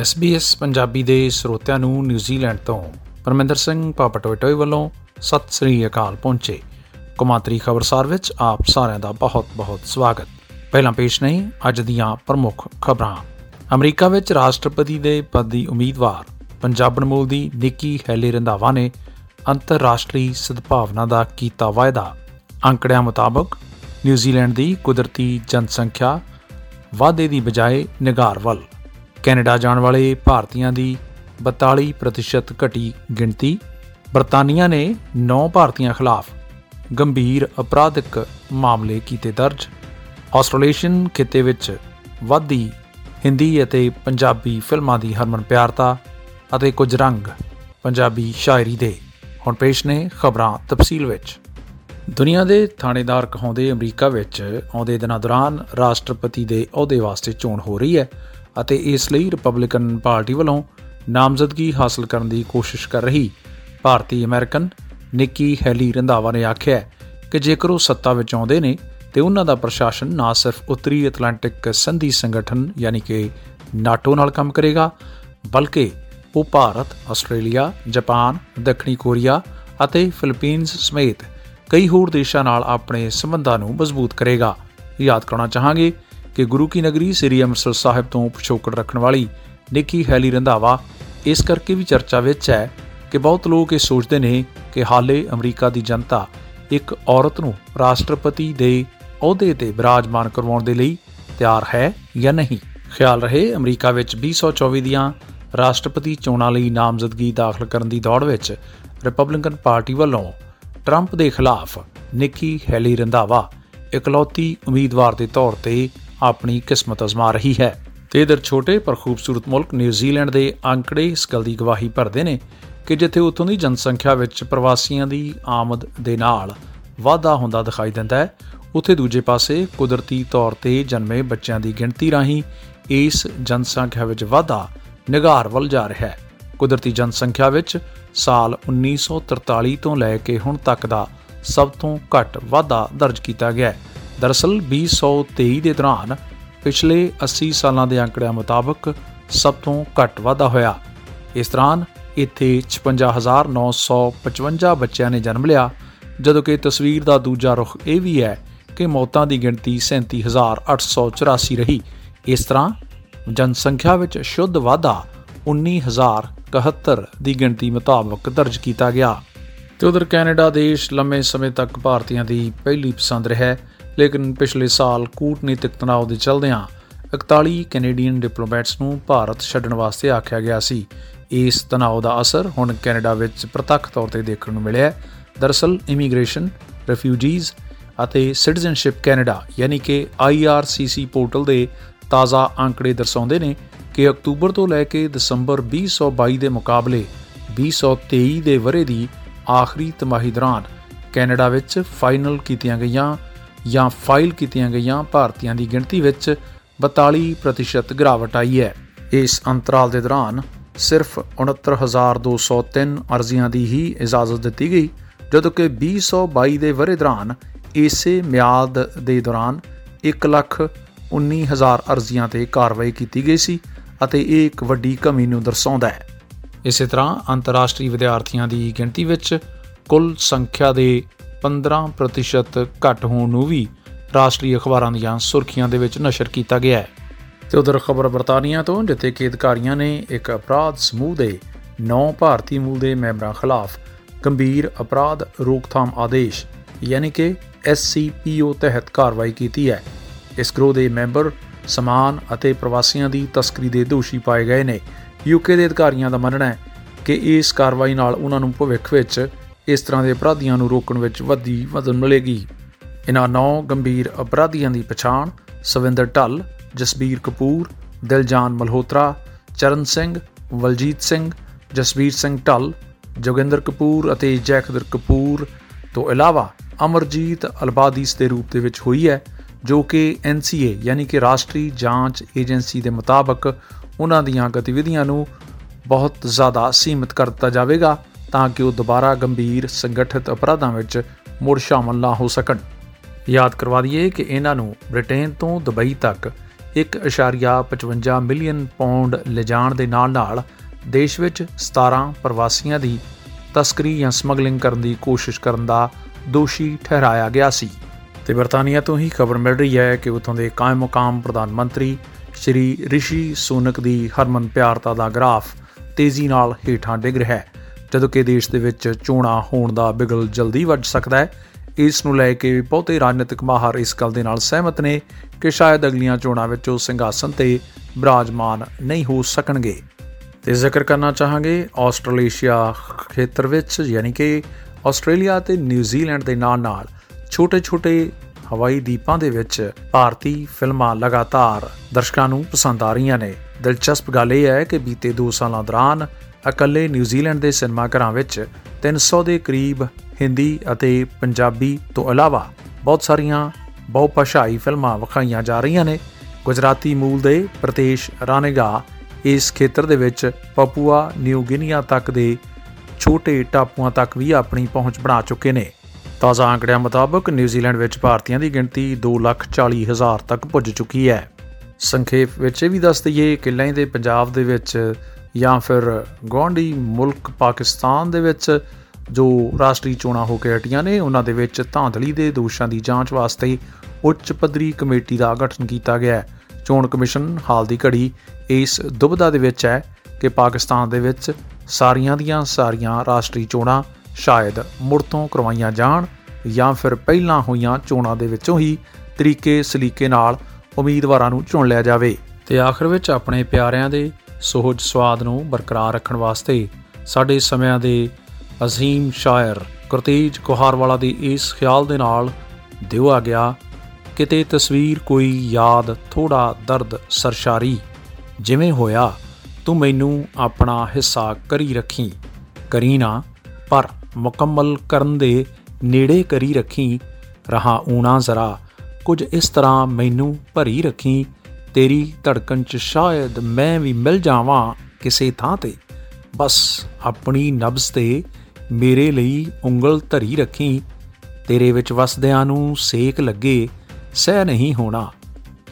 SBS Punjabi ਦੇ ਸਰੋਤਿਆਂ ਨੂੰ ਨਿਊਜ਼ੀਲੈਂਡ ਤੋਂ ਪਰਮਿੰਦਰ ਸਿੰਘ ਪਾਪਟੋਇਟੋਈ ਵੱਲੋਂ ਸਤਿ ਸ੍ਰੀ ਅਕਾਲ ਪਹੁੰਚੇ। ਕੁਮਾਤਰੀ ਖਬਰਸਾਰ ਵਿੱਚ ਆਪ ਸਾਰਿਆਂ ਦਾ ਬਹੁਤ-ਬਹੁਤ ਸਵਾਗਤ। ਪਹਿਲਾਂ ਪੇਸ਼ ਨਹੀਂ, ਅੱਜ ਦੀਆਂ ਪ੍ਰਮੁੱਖ ਖਬਰਾਂ। ਅਮਰੀਕਾ ਵਿੱਚ ਰਾਸ਼ਟਰਪਤੀ ਦੇ ਪਦ ਦੀ ਉਮੀਦਵਾਰ ਪੰਜਾਬਣ ਮੂਲ ਦੀ ਨਿੱਕੀ ਹੈਲੀ ਰੰਧਾਵਾ ਨੇ ਅੰਤਰਰਾਸ਼ਟਰੀ ਸਦਭਾਵਨਾ ਦਾ ਕੀਤਾ ਵਾਅਦਾ। ਅੰਕੜਿਆਂ ਮੁਤਾਬਕ ਨਿਊਜ਼ੀਲੈਂਡ ਦੀ ਕੁਦਰਤੀ ਜਨਸੰਖਿਆ ਵਾਧੇ ਦੀ ਬਜਾਏ ਨਿਗਾਰ ਵੱਲ। ਕੈਨੇਡਾ ਜਾਣ ਵਾਲੇ ਭਾਰਤੀਆਂ ਦੀ 42% ਘਟੀ ਗਿਣਤੀ। ਬਰਤਾਨੀਆ ਨੇ 9 ਭਾਰਤੀਆਂ ਖਿਲਾਫ ਗੰਭੀਰ ਅਪਰਾਧਿਕ ਮਾਮਲੇ ਕੀਤੇ ਦਰਜ। ਆਸਟ੍ਰੇਲੀਅਨ ਖਿੱਤੇ ਵਿੱਚ ਵਾਧੀ ਹਿੰਦੀ ਅਤੇ ਪੰਜਾਬੀ ਫਿਲਮਾਂ ਦੀ ਹਰਮਨ ਪਿਆਰਤਾ ਅਤੇ ਕੁਝ ਰੰਗ ਪੰਜਾਬੀ ਸ਼ਾਇਰੀ ਦੇ। ਹੁਣ ਪੇਸ਼ ਨੇ ਖਬਰਾਂ ਤਫਸੀਲ ਵਿੱਚ। ਦੁਨੀਆ ਦੇ ਥਾਣੇਦਾਰ ਕਹਾਉਂਦੇ, ਅਮਰੀਕਾ ਵਿੱਚ ਆਉਂਦੇ ਦਿਨਾਂ ਦੌਰਾਨ ਰਾਸ਼ਟਰਪਤੀ ਦੇ ਅਹੁਦੇ ਵਾਸਤੇ ਚੋਣ ਹੋ ਰਹੀ ਹੈ। ਅਤੇ ਇਸ ਲਈ ਰਿਪਬਲਿਕਨ ਪਾਰਟੀ ਵੱਲੋਂ ਨਾਮਜ਼ਦਗੀ ਹਾਸਲ ਕਰਨ ਦੀ ਕੋਸ਼ਿਸ਼ ਕਰ ਰਹੀ। ਭਾਰਤੀ ਅਮਰੀਕਨ ਨਿੱਕੀ ਹੈਲੀ ਰੰਧਾਵਾ ਨੇ ਆਖਿਆ ਕਿ ਜੇਕਰ ਉਹ ਸੱਤਾ ਵਿੱਚ ਆਉਂਦੇ ਨੇ ਤੇ ਉਹਨਾਂ ਦਾ ਪ੍ਰਸ਼ਾਸਨ ਨਾ ਸਿਰਫ ਉੱਤਰੀ ਐਟਲਾਂਟਿਕ ਸੰਧੀ ਸੰਗਠਨ ਯਾਨੀ ਕਿ ਨਾਟੋ ਨਾਲ ਕੰਮ ਕਰੇਗਾ ਬਲਕਿ ਉਹ ਭਾਰਤ, ਆਸਟ੍ਰੇਲੀਆ, ਜਾਪਾਨ, ਦੱਖਣੀ ਕੋਰੀਆ ਅਤੇ ਫਿਲੀਪੀਨਜ਼ ਸਮੇਤ ਕਈ ਹੋਰ ਦੇਸ਼ਾਂ ਨਾਲ ਆਪਣੇ ਸਬੰਧਾਂ ਨੂੰ ਮਜ਼ਬੂਤ ਕਰੇਗਾ। ਯਾਦ ਕਰਨਾ ਚਾਹਾਂਗੇ ਕਿ ਗੁਰੂ ਕੀ ਨਗਰੀ ਸ੍ਰੀ ਅੰਮ੍ਰਿਤਸਰ ਸਾਹਿਬ ਤੋਂ ਪਿਛੋਕੜ ਰੱਖਣ ਵਾਲੀ ਨਿੱਕੀ ਹੈਲੀ ਰੰਧਾਵਾ ਇਸ ਕਰਕੇ ਵੀ ਚਰਚਾ ਵਿੱਚ ਹੈ ਕਿ ਬਹੁਤ ਲੋਕ ਇਹ ਸੋਚਦੇ ਨੇ ਕਿ ਹਾਲੇ ਅਮਰੀਕਾ ਦੀ ਜਨਤਾ ਇੱਕ ਔਰਤ ਨੂੰ ਰਾਸ਼ਟਰਪਤੀ ਦੇ ਅਹੁਦੇ ਤੇ ਬਿਰਾਜਮਾਨ ਕਰਵਾਉਣ ਦੇ ਲਈ ਤਿਆਰ ਹੈ ਜਾਂ ਨਹੀਂ। ਖਿਆਲ ਰਹੇ ਅਮਰੀਕਾ ਵਿੱਚ 2024 ਦੀਆਂ ਰਾਸ਼ਟਰਪਤੀ ਚੋਣਾਂ ਲਈ ਨਾਮਜ਼ਦਗੀ ਦਾਖਲ ਕਰਨ ਦੀ ਦੌੜ ਵਿੱਚ ਰਿਪਬਲਿਕਨ ਪਾਰਟੀ ਵੱਲੋਂ ਟਰੰਪ ਦੇ ਖਿਲਾਫ ਨਿੱਕੀ ਹੈਲੀ ਰੰਧਾਵਾ ਇਕਲੌਤੀ ਉਮੀਦਵਾਰ ਦੇ ਤੌਰ ਤੇ ਆਪਣੀ ਕਿਸਮਤ ਅਜ਼ਮਾ ਰਹੀ ਹੈ। ਤੇ ਇਧਰ ਛੋਟੇ ਪਰ ਖੂਬਸੂਰਤ ਮੁਲਕ ਨਿਊਜ਼ੀਲੈਂਡ ਦੇ ਅੰਕੜੇ ਇਸ ਗੱਲ ਦੀ ਗਵਾਹੀ ਭਰਦੇ ਨੇ ਕਿ ਜਿੱਥੇ ਉਥੋਂ ਦੀ ਜਨਸੰਖਿਆ ਵਿੱਚ ਪ੍ਰਵਾਸੀਆਂ ਦੀ ਆਮਦ ਦੇ ਨਾਲ ਵਾਧਾ ਹੁੰਦਾ ਦਿਖਾਈ ਦਿੰਦਾ ਹੈ, ਉੱਥੇ ਦੂਜੇ ਪਾਸੇ ਕੁਦਰਤੀ ਤੌਰ ਤੇ ਜਨਮੇ ਬੱਚਿਆਂ ਦੀ ਗਿਣਤੀ ਰਾਹੀਂ ਇਸ ਜਨਸੰਖਿਆ ਵਿੱਚ ਵਾਧਾ ਨਿਗਾਰ ਵੱਲ ਜਾ ਰਿਹਾ ਹੈ। ਕੁਦਰਤੀ ਜਨਸੰਖਿਆ ਵਿੱਚ ਸਾਲ 1943 ਤੋਂ ਲੈ ਕੇ ਹੁਣ ਤੱਕ ਦਾ ਸਭ ਤੋਂ ਘੱਟ ਵਾਧਾ ਦਰਜ ਕੀਤਾ ਗਿਆ ਹੈ। ਦਰਅਸਲ 2023 ਦੇ ਦੌਰਾਨ ਪਿਛਲੇ 80 ਸਾਲਾਂ ਦੇ ਅੰਕੜਿਆਂ ਮੁਤਾਬਕ ਸਭ ਤੋਂ ਘੱਟ ਵਾਧਾ ਹੋਇਆ। ਇਸ ਦੌਰਾਨ ਇੱਥੇ 56955 ਬੱਚਿਆਂ ਨੇ ਜਨਮ ਲਿਆ, ਜਦੋਂ ਕਿ ਤਸਵੀਰ ਦਾ ਦੂਜਾ ਰੁਖ ਇਹ ਵੀ ਹੈ ਕਿ ਮੌਤਾਂ ਦੀ ਗਿਣਤੀ 37884 ਰਹੀ। ਇਸ ਤਰ੍ਹਾਂ ਜਨਸੰਖਿਆ ਵਿੱਚ ਸ਼ੁੱਧ ਵਾਧਾ 19071 ਦੀ ਗਿਣਤੀ ਮੁਤਾਬਕ ਦਰਜ ਕੀਤਾ ਗਿਆ। ਤੇ ਉਧਰ ਕੈਨੇਡਾ ਦੇਸ਼ ਲੰਮੇ ਸਮੇਂ ਤੱਕ ਭਾਰਤੀਆਂ ਦੀ ਪਹਿਲੀ ਪਸੰਦ ਰਿਹਾ ਲੇਕਿਨ ਪਿਛਲੇ ਸਾਲ ਕੂਟਨੀਤਿਕ ਤਣਾਅ ਦੇ ਚਲਦਿਆਂ 41 ਕੈਨੇਡੀਅਨ ਡਿਪਲੋਮੈਟਸ ਨੂੰ ਭਾਰਤ ਛੱਡਣ ਵਾਸਤੇ ਆਖਿਆ ਗਿਆ ਸੀ। ਇਸ ਤਣਾਅ ਦਾ ਅਸਰ ਹੁਣ ਕੈਨੇਡਾ ਵਿੱਚ ਪ੍ਰਤੱਖ ਤੌਰ ਤੇ ਦੇਖਣ ਨੂੰ ਮਿਲਿਆ ਦਰਸਲ, ਇਮੀਗ੍ਰੇਸ਼ਨ, ਰਿਫਿਊਜੀਜ਼ ਅਤੇ ਸਿਟੀਜ਼ਨਸ਼ਿਪ ਕੈਨੇਡਾ ਯਾਨੀ ਕਿ IRCC ਪੋਰਟਲ ਦੇ ਤਾਜ਼ਾ ਅੰਕੜੇ ਦਰਸਾਉਂਦੇ ਨੇ ਕਿ ਅਕਤੂਬਰ ਤੋਂ ਲੈ ਕੇ ਦਸੰਬਰ 2022 ਦੇ ਮੁਕਾਬਲੇ 2023 ਦੇ ਵਰੇ ਦੀ ਆਖਰੀ ਤਿਮਾਹੀ ਦੌਰਾਨ ਕੈਨੇਡਾ ਵਿੱਚ ਫਾਈਨਲ ਕੀਤੀਆਂ ਗਈਆਂ ਜਾਂ ਫਾਈਲ ਕੀਤੀਆਂ ਗਈਆਂ ਭਾਰਤੀਆਂ ਦੀ ਗਿਣਤੀ ਵਿੱਚ 42% ਗਿਰਾਵਟ ਆਈ ਹੈ। ਇਸ ਅੰਤਰਾਲ ਦੇ ਦੌਰਾਨ ਸਿਰਫ 69203 ਅਰਜ਼ੀਆਂ ਦੀ ਹੀ ਇਜਾਜ਼ਤ ਦਿੱਤੀ ਗਈ, ਜਦੋਂ ਕਿ 2022 ਦੇ ਵਰੇ ਦੌਰਾਨ ਇਸੇ ਮਿਆਦ ਦੇ ਦੌਰਾਨ 119000 ਅਰਜ਼ੀਆਂ ਤੇ ਕਾਰਵਾਈ ਕੀਤੀ ਗਈ ਸੀ ਅਤੇ ਇਹ ਇੱਕ ਵੱਡੀ ਕਮੀ ਨੂੰ ਦਰਸਾਉਂਦਾ ਹੈ। ਇਸੇ ਤਰ੍ਹਾਂ ਅੰਤਰਰਾਸ਼ਟਰੀ ਵਿਦਿਆਰਥੀਆਂ ਦੀ ਗਿਣਤੀ ਵਿੱਚ ਕੁੱਲ ਸੰਖਿਆ ਦੇ 15% ਘੱਟ ਹੋਣ ਨੂੰ ਵੀ ਰਾਸ਼ਟਰੀ ਅਖਬਾਰਾਂ ਦੀਆਂ ਸੁਰਖੀਆਂ ਦੇ ਵਿੱਚ ਨਸ਼ਰ ਕੀਤਾ ਗਿਆ ਹੈ। ਤੇ ਉਧਰ ਖਬਰ ਬਰਤਾਨੀਆ ਤੋਂ, ਜਿੱਥੇ ਕਿ ਅਧਿਕਾਰੀਆਂ ਨੇ ਇੱਕ ਅਪਰਾਧ ਸਮੂਹ ਦੇ 9 ਭਾਰਤੀ ਮੂਲ ਦੇ ਮੈਂਬਰਾਂ ਖਿਲਾਫ ਗੰਭੀਰ ਅਪਰਾਧ ਰੋਕਥਾਮ ਆਦੇਸ਼, ਯਾਨੀ ਕਿ SCPO ਤਹਿਤ ਕਾਰਵਾਈ ਕੀਤੀ ਹੈ। ਇਸ ਗਰੋਹ ਦੇ ਮੈਂਬਰ ਸਮਾਨ ਅਤੇ ਪ੍ਰਵਾਸੀਆਂ ਦੀ ਤਸਕਰੀ ਦੇ ਦੋਸ਼ੀ ਪਾਏ ਗਏ ਨੇ। ਯੂਕੇ ਦੇ ਅਧਿਕਾਰੀਆਂ ਦਾ ਮੰਨਣਾ ਹੈ ਕਿ ਇਸ ਕਾਰਵਾਈ ਨਾਲ ਉਹਨਾਂ ਨੂੰ ਭਵਿੱਖ ਵਿੱਚ ਇਸ ਤਰ੍ਹਾਂ ਦੇ ਅਪਰਾਧੀਆਂ ਨੂੰ ਰੋਕਣ ਵਿੱਚ ਵੱਡੀ ਮਦਦ ਮਿਲੇਗੀ। ਇਹਨਾਂ ਨੌ ਗੰਭੀਰ ਅਪਰਾਧੀਆਂ ਦੀ ਪਛਾਣ ਸਵਿੰਦਰ ਢੱਲ, ਜਸਬੀਰ ਕਪੂਰ, ਦਿਲਜਾਨ ਮਲਹੋਤਰਾ, ਚਰਨ ਸਿੰਘ, ਵਲਜੀਤ ਸਿੰਘ, ਜਸਬੀਰ ਸਿੰਘ ਢੱਲ, ਜੋਗਿੰਦਰ ਕਪੂਰ ਅਤੇ ਜੈਖਦਰ ਕਪੂਰ ਤੋਂ ਇਲਾਵਾ ਅਮਰਜੀਤ ਅਲਬਾਦੀਸ ਦੇ ਰੂਪ ਦੇ ਵਿੱਚ ਹੋਈ ਹੈ, ਜੋ ਕਿ ਐਨਸੀਏ ਯਾਨੀ ਕਿ ਰਾਸ਼ਟਰੀ ਜਾਂਚ ਏਜੰਸੀ ਦੇ ਮੁਤਾਬਕ ਉਹਨਾਂ ਦੀਆਂ ਗਤੀਵਿਧੀਆਂ ਨੂੰ ਬਹੁਤ ਜ਼ਿਆਦਾ ਸੀਮਿਤ ਕਰ ਦਿੱਤਾ ਜਾਵੇਗਾ। ਤਾਂ ਕਿ ਉਹ ਦੁਬਾਰਾ ਗੰਭੀਰ ਸੰਗਠਿਤ ਅਪਰਾਧਾਂ ਵਿੱਚ ਮੁੜ ਸ਼ਾਮਲ ਨਾ ਹੋ ਸਕਣ। ਯਾਦ ਕਰਵਾ ਦਈਏ ਕਿ ਇਹਨਾਂ ਨੂੰ ਬ੍ਰਿਟੇਨ ਤੋਂ ਦੁਬਈ ਤੱਕ 1.55 ਮਿਲੀਅਨ ਪੌਂਡ ਲਿਜਾਣ ਦੇ ਨਾਲ-ਨਾਲ ਦੇਸ਼ ਵਿੱਚ 17 ਪ੍ਰਵਾਸੀਆਂ ਦੀ ਤਸਕਰੀ ਜਾਂ ਸਮਗਲਿੰਗ ਕਰਨ ਦੀ ਕੋਸ਼ਿਸ਼ ਕਰਨ ਦਾ ਦੋਸ਼ੀ ਠਹਿਰਾਇਆ ਗਿਆ ਸੀ। ਤੇ ਬਰਤਾਨੀਆ ਤੋਂ ਹੀ ਖਬਰ ਮਿਲ ਰਹੀ ਹੈ ਕਿ ਉਥੋਂ ਦੇ ਕਾਇਮ ਮੁਕਾਮ ਪ੍ਰਧਾਨ ਮੰਤਰੀ ਸ਼੍ਰੀ ਰਿਸ਼ੀ ਸੂਨਕ ਦੀ ਹਰਮਨ ਪਿਆਰਤਾ ਦਾ ਗ੍ਰਾਫ ਤੇਜ਼ੀ ਨਾਲ ਹੇਠਾਂ ਡਿੱਗ ਰਿਹਾ ਹੈ। ਜਦੋਂ ਕਿ ਦੇਸ਼ ਦੇ ਵਿੱਚ ਚੋਣਾਂ ਹੋਣ ਦਾ ਬਿਗਲ ਜਲਦੀ ਵੱਜ ਸਕਦਾ ਹੈ, ਇਸ ਨੂੰ ਲੈ ਕੇ ਬਹੁਤੇ ਰਾਜਨੀਤਿਕ ਮਾਹਰ ਇਸ ਗੱਲ ਦੇ ਨਾਲ ਸਹਿਮਤ ਨੇ ਕਿ ਸ਼ਾਇਦ ਅਗਲੀਆਂ ਚੋਣਾਂ ਵਿੱਚ ਉਹ ਸਿੰਘਾਸਨ ਤੇ ਬਿਰਾਜਮਾਨ ਨਹੀਂ ਹੋ ਸਕਣਗੇ। ਤੇ ਜ਼ਿਕਰ ਕਰਨਾ ਚਾਹਾਂਗੇ ਆਸਟ੍ਰੇਲੀਆ ਖੇਤਰ ਵਿੱਚ, ਯਾਨੀ ਕਿ ਆਸਟ੍ਰੇਲੀਆ ਤੇ ਨਿਊਜ਼ੀਲੈਂਡ ਦੇ ਨਾਲ-ਨਾਲ ਛੋਟੇ-ਛੋਟੇ ਹਵਾਈ ਦੀਪਾਂ ਦੇ ਵਿੱਚ ਭਾਰਤੀ ਫਿਲਮਾਂ ਲਗਾਤਾਰ ਦਰਸ਼ਕਾਂ ਨੂੰ ਪਸੰਦ ਆ ਰਹੀਆਂ ਨੇ। ਦਿਲਚਸਪ ਗੱਲ ਇਹ ਹੈ ਕਿ ਬੀਤੇ 2 ਸਾਲਾਂ ਦੌਰਾਨ ਇਕੱਲੇ ਨਿਊਜ਼ੀਲੈਂਡ ਦੇ ਸਿਨੇਮਾ ਘਰਾਂ ਵਿੱਚ 300 ਦੇ ਕਰੀਬ ਹਿੰਦੀ ਅਤੇ ਪੰਜਾਬੀ ਤੋਂ ਇਲਾਵਾ ਬਹੁਤ ਸਾਰੀਆਂ ਬਹੁਭਾਸ਼ਾਈ ਫਿਲਮਾਂ ਵਿਖਾਈਆਂ ਜਾ ਰਹੀਆਂ ਨੇ। ਗੁਜਰਾਤੀ ਮੂਲ ਦੇ ਪ੍ਰਤੇਸ਼ ਰਾਨੇਗਾ ਇਸ ਖੇਤਰ ਦੇ ਵਿੱਚ ਪਪੂਆ ਨਿਊ ਗਿਨੀਆ ਤੱਕ ਦੇ ਛੋਟੇ ਟਾਪੂਆਂ ਤੱਕ ਵੀ ਆਪਣੀ ਪਹੁੰਚ ਬਣਾ ਚੁੱਕੇ ਨੇ। ਤਾਜ਼ਾ ਅੰਕੜਿਆਂ ਮੁਤਾਬਕ ਨਿਊਜ਼ੀਲੈਂਡ ਵਿੱਚ ਭਾਰਤੀਆਂ ਦੀ ਗਿਣਤੀ 2,40,000 ਤੱਕ ਪੁੱਜ ਚੁੱਕੀ ਹੈ। ਸੰਖੇਪ ਵਿੱਚ ਇਹ ਵੀ ਦੱਸ ਦਈਏ ਕਿ ਦੇ ਪੰਜਾਬ ਦੇ ਵਿੱਚ ਜਾਂ ਫਿਰ ਗਵਾਂਢੀ ਮੁਲਕ ਪਾਕਿਸਤਾਨ ਦੇ ਵਿੱਚ ਜੋ ਰਾਸ਼ਟਰੀ ਚੋਣਾਂ ਹੋ ਕੇ ਹਟੀਆਂ ਨੇ, ਉਹਨਾਂ ਦੇ ਵਿੱਚ ਧਾਂਦਲੀ ਦੇ ਦੋਸ਼ਾਂ ਦੀ ਜਾਂਚ ਵਾਸਤੇ ਉੱਚ ਪੱਧਰੀ ਕਮੇਟੀ ਦਾ ਗਠਨ ਕੀਤਾ ਗਿਆ ਹੈ। ਚੋਣ ਕਮਿਸ਼ਨ ਹਾਲ ਦੀ ਘੜੀ ਇਸ ਦੁਬਦਾ ਦੇ ਵਿੱਚ ਹੈ ਕਿ ਪਾਕਿਸਤਾਨ ਦੇ ਵਿੱਚ ਸਾਰੀਆਂ ਦੀਆਂ ਸਾਰੀਆਂ ਰਾਸ਼ਟਰੀ ਚੋਣਾਂ ਸ਼ਾਇਦ ਮੁੜ ਤੋਂ ਕਰਵਾਈਆਂ ਜਾਣ ਜਾਂ ਫਿਰ ਪਹਿਲਾਂ ਹੋਈਆਂ ਚੋਣਾਂ ਦੇ ਵਿੱਚੋਂ ਹੀ ਤਰੀਕੇ ਸਲੀਕੇ ਨਾਲ ਉਮੀਦਵਾਰਾਂ ਨੂੰ ਚੁਣ ਲਿਆ ਜਾਵੇ। ਤੇ ਆਖਰ ਵਿੱਚ ਆਪਣੇ ਪਿਆਰਿਆਂ ਦੇ ਸੋਹਜ ਸਵਾਦ ਨੂੰ ਬਰਕਰਾਰ ਰੱਖਣ ਵਾਸਤੇ ਸਾਡੇ ਸਮਿਆਂ ਦੇ ਅਜ਼ੀਮ ਸ਼ਾਇਰ ਗੁਰਤੇਜ ਕੋਹਾਰਵਾਲਾ ਦੀ ਇਸ ਖਿਆਲ ਦੇ ਨਾਲ ਦਿਉ ਆ ਗਿਆ, ਕਿਤੇ ਤਸਵੀਰ ਕੋਈ ਯਾਦ ਥੋੜਾ ਦਰਦ ਸਰਸ਼ਾਰੀ। ਜਿਵੇਂ ਹੋਇਆ, ਤੂੰ ਮੈਨੂੰ ਆਪਣਾ ਹਿੱਸਾ ਕਰੀ ਰੱਖੀ। ਕਰੀ ਨਾ, ਪਰ ਮੁਕੰਮਲ ਕਰਨ ਦੇ ਨੇੜੇ ਕਰੀ ਰੱਖੀ। ਰਹਾ ਊਣਾ ਜ਼ਰਾ, ਕੁਝ ਇਸ ਤਰ੍ਹਾਂ ਮੈਨੂੰ ਭਰੀ ਰੱਖੀ। ਤੇਰੀ ਧੜਕਣ 'ਚ ਸ਼ਾਇਦ ਮੈਂ ਵੀ ਮਿਲ ਜਾਵਾਂ ਕਿਸੇ ਥਾਂ ਤੇ। ਬਸ ਆਪਣੀ ਨਬਜ਼ ਤੇ ਮੇਰੇ ਲਈ ਉਂਗਲ ਧਰੀ ਰੱਖੀ। ਤੇਰੇ ਵਿੱਚ ਵਸਦਿਆਂ ਨੂੰ ਸੇਕ ਲੱਗੇ, ਸਹਿ ਨਹੀਂ ਹੋਣਾ।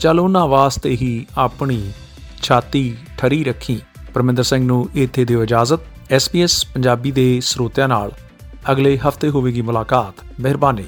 ਚਲ ਉਹਨਾਂ ਵਾਸਤੇ ਹੀ ਆਪਣੀ ਛਾਤੀ ਠਰੀ ਰੱਖੀ। ਪਰਮਿੰਦਰ ਸਿੰਘ ਨੂੰ ਇੱਥੇ ਦਿਓ ਇਜਾਜ਼ਤ ਐਸਪੀਐਸ ਪੰਜਾਬੀ ਦੇ ਸਰੋਤਿਆਂ ਨਾਲ। ਅਗਲੇ ਹਫ਼ਤੇ ਹੋਵੇਗੀ ਮੁਲਾਕਾਤ। ਮਿਹਰਬਾਨੀ।